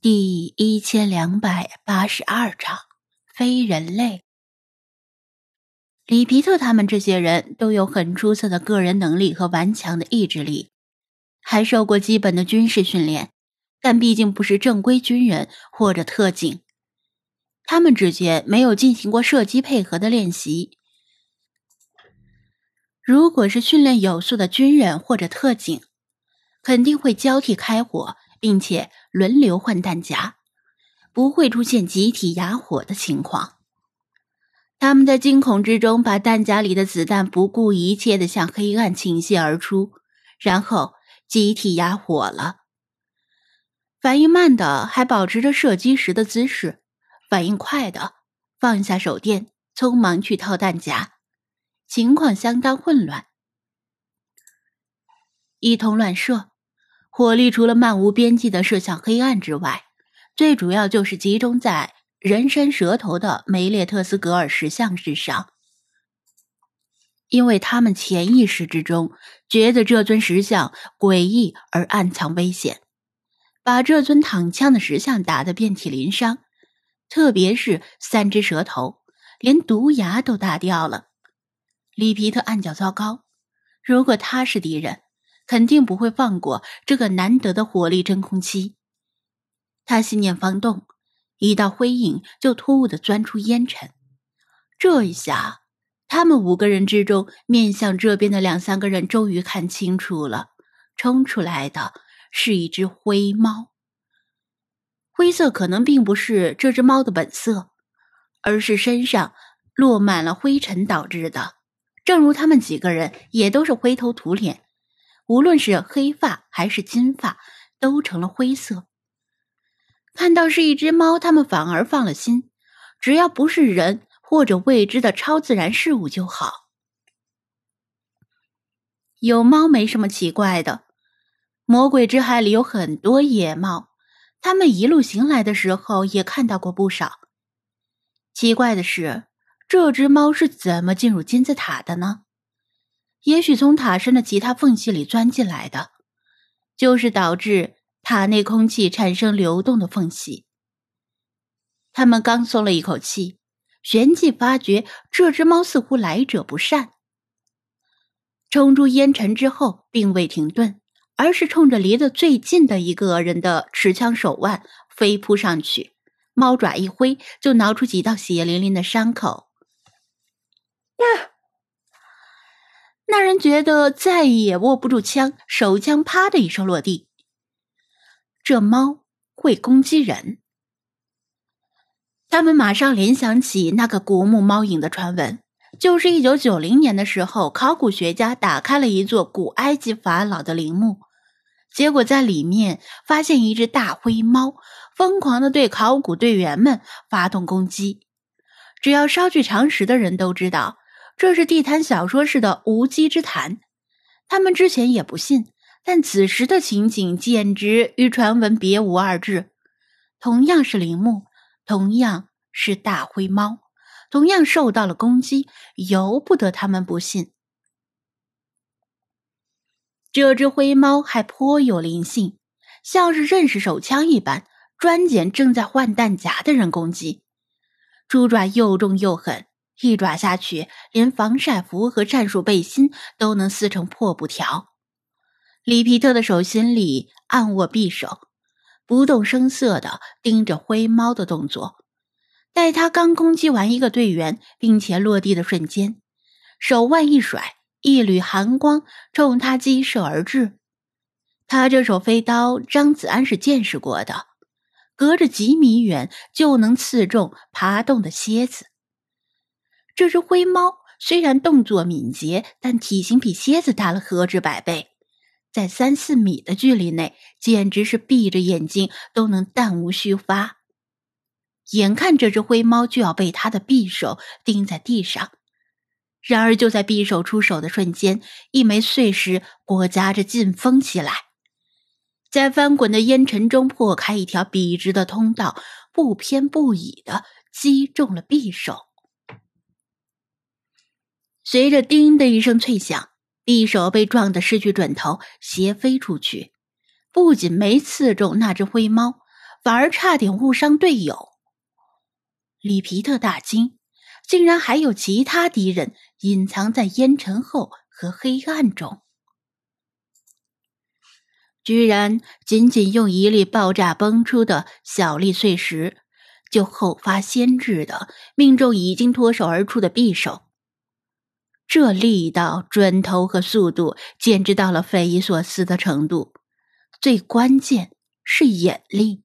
第一千两百八十二章非人类。里皮特他们这些人都有很出色的个人能力和顽强的意志力，还受过基本的军事训练，但毕竟不是正规军人或者特警，他们之间没有进行过射击配合的练习。如果是训练有素的军人或者特警，肯定会交替开火。并且轮流换弹夹，不会出现集体哑火的情况。他们在惊恐之中，把弹夹里的子弹不顾一切的向黑暗倾泻而出，然后集体哑火了。反应慢的还保持着射击时的姿势，反应快的放下手电，匆忙去套弹夹，情况相当混乱，一通乱射。火力除了漫无边际的射向黑暗之外，最主要就是集中在人身蛇头的梅列特斯格尔石像之上，因为他们潜意识之中觉得这尊石像诡异而暗藏危险，把这尊躺枪的石像打得遍体鳞伤，特别是三只蛇头，连毒牙都打掉了。里皮特暗叫糟糕，如果他是敌人。肯定不会放过这个难得的火力真空期。他心念方动，一道灰影就突兀的钻出烟尘。这一下，他们五个人之中，面向这边的两三个人终于看清楚了，冲出来的是一只灰猫。灰色可能并不是这只猫的本色，而是身上落满了灰尘导致的。正如他们几个人也都是灰头土脸。无论是黑发还是金发，都成了灰色。看到是一只猫，他们反而放了心，只要不是人或者未知的超自然事物就好。有猫没什么奇怪的，魔鬼之海里有很多野猫，他们一路行来的时候也看到过不少。奇怪的是，这只猫是怎么进入金字塔的呢？也许从塔身的其他缝隙里钻进来的，就是导致塔内空气产生流动的缝隙。他们刚松了一口气，旋即发觉这只猫似乎来者不善。冲出烟尘之后，并未停顿，而是冲着离得最近的一个人的持枪手腕飞扑上去，猫爪一挥，就挠出几道血淋淋的伤口。呀！那人觉得再也握不住枪，手枪啪的一声落地。这猫会攻击人，他们马上联想起那个古墓猫影的传闻，就是一九九零年的时候，考古学家打开了一座古埃及法老的陵墓，结果在里面发现一只大灰猫，疯狂的对考古队员们发动攻击。只要稍具常识的人都知道。这是地摊小说式的无稽之谈，他们之前也不信，但此时的情景简直与传闻别无二致。同样是陵墓，同样是大灰猫，同样受到了攻击，由不得他们不信。这只灰猫还颇有灵性，像是认识手枪一般，专捡正在换弹夹的人攻击，猪爪又重又狠。一爪下去，连防晒服和战术背心都能撕成破布条。里皮特的手心里暗握匕首，不动声色地盯着灰猫的动作。待他刚攻击完一个队员，并且落地的瞬间，手腕一甩，一缕寒光冲他击射而至。他这手飞刀，张子安是见识过的，隔着几米远就能刺中爬动的蝎子。这只灰猫虽然动作敏捷，但体型比蝎子大了何止百倍，在三四米的距离内，简直是闭着眼睛都能弹无虚发。眼看这只灰猫就要被他的匕首钉在地上，然而就在匕首出手的瞬间，一枚碎石裹夹着劲风袭来，在翻滚的烟尘中破开一条笔直的通道，不偏不倚的击中了匕首。随着“叮”的一声脆响，匕首被撞得失去准头，斜飞出去。不仅没刺中那只灰猫，反而差点误伤队友。里皮特大惊，竟然还有其他敌人隐藏在烟尘后和黑暗中。居然仅仅用一粒爆炸崩出的小粒碎石，就后发先至的命中已经脱手而出的匕首。这力道、准头和速度，简直到了匪夷所思的程度。最关键是眼力，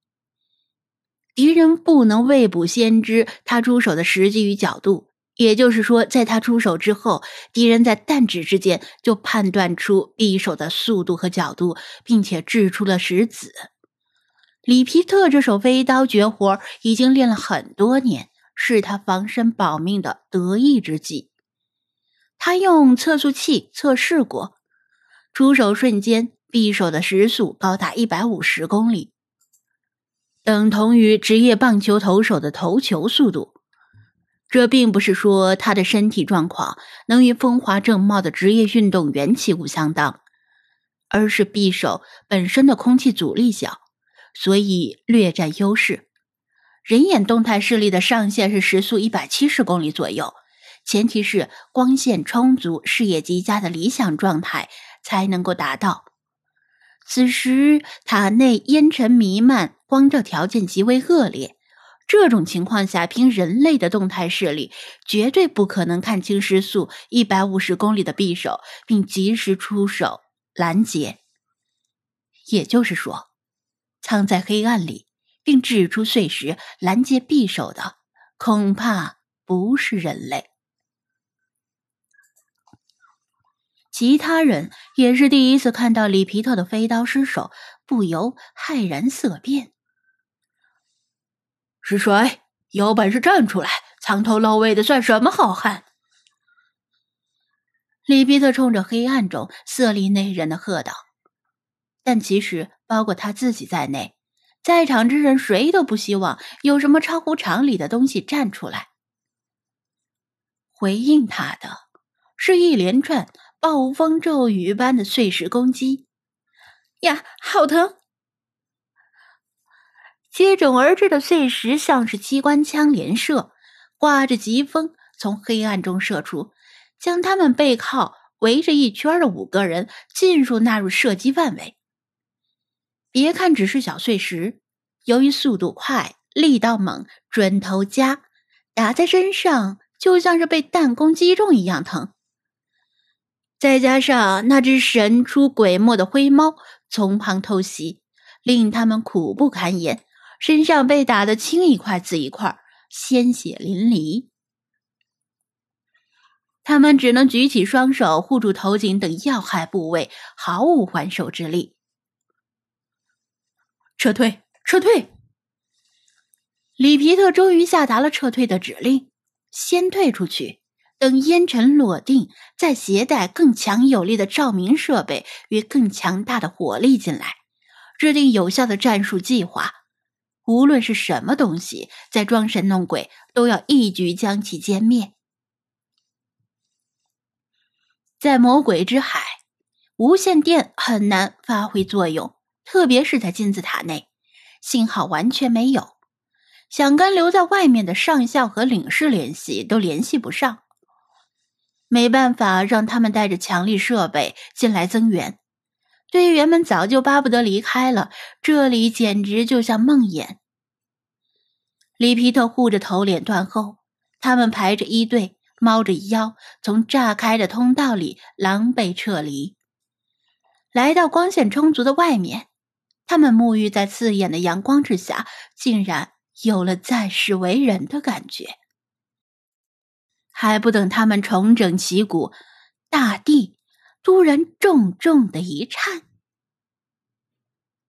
敌人不能未卜先知他出手的时机与角度。也就是说，在他出手之后，敌人在弹指之间就判断出匕首的速度和角度，并且掷出了石子。里皮特这手飞刀绝活已经练了很多年，是他防身保命的得意之技。他用测速器测试过，出手瞬间，匕首的时速高达一百五十公里，等同于职业棒球投手的投球速度。这并不是说他的身体状况能与风华正茂的职业运动员旗鼓相当，而是匕首本身的空气阻力小，所以略占优势。人眼动态视力的上限是时速一百七十公里左右，前提是光线充足、视野极佳的理想状态才能够达到。此时塔内烟尘弥漫，光照条件极为恶劣。这种情况下，凭人类的动态视力，绝对不可能看清时速一百五十公里的匕首，并及时出手拦截。也就是说，藏在黑暗里并掷出碎石拦截匕首的，恐怕不是人类。其他人也是第一次看到里皮特的飞刀失手，不由骇然色变。是谁？有本事站出来！藏头露尾的算什么好汉？里皮特冲着黑暗中色厉内荏的喝道。但其实，包括他自己在内，在场之人谁都不希望有什么超乎常理的东西站出来。回应他的是一连串暴风骤雨般的碎石攻击。呀，好疼！接踵而至的碎石像是机关枪连射，刮着疾风从黑暗中射出，将他们背靠围着一圈的五个人尽数纳入射击范围。别看只是小碎石，由于速度快、力道猛、准头佳，打在身上就像是被弹弓击中一样疼。再加上那只神出鬼没的灰猫从旁偷袭，令他们苦不堪言。身上被打得青一块紫一块，鲜血淋漓。他们只能举起双手护住头颈等要害部位，毫无还手之力。撤退！撤退！里皮特终于下达了撤退的指令：先退出去，等烟尘落定，再携带更强有力的照明设备与更强大的火力进来，制定有效的战术计划。无论是什么东西在装神弄鬼，都要一举将其歼灭。在魔鬼之海，无线电很难发挥作用，特别是在金字塔内，信号完全没有。想跟留在外面的上校和领事联系，都联系不上。没办法让他们带着强力设备进来增援。队员们早就巴不得离开了，这里简直就像梦魇。里皮特护着头脸断后，他们排着一队，猫着腰，从炸开的通道里狼狈撤离，来到光线充足的外面。他们沐浴在刺眼的阳光之下，竟然有了再世为人的感觉。还不等他们重整旗鼓，大地。突然，重重的一颤。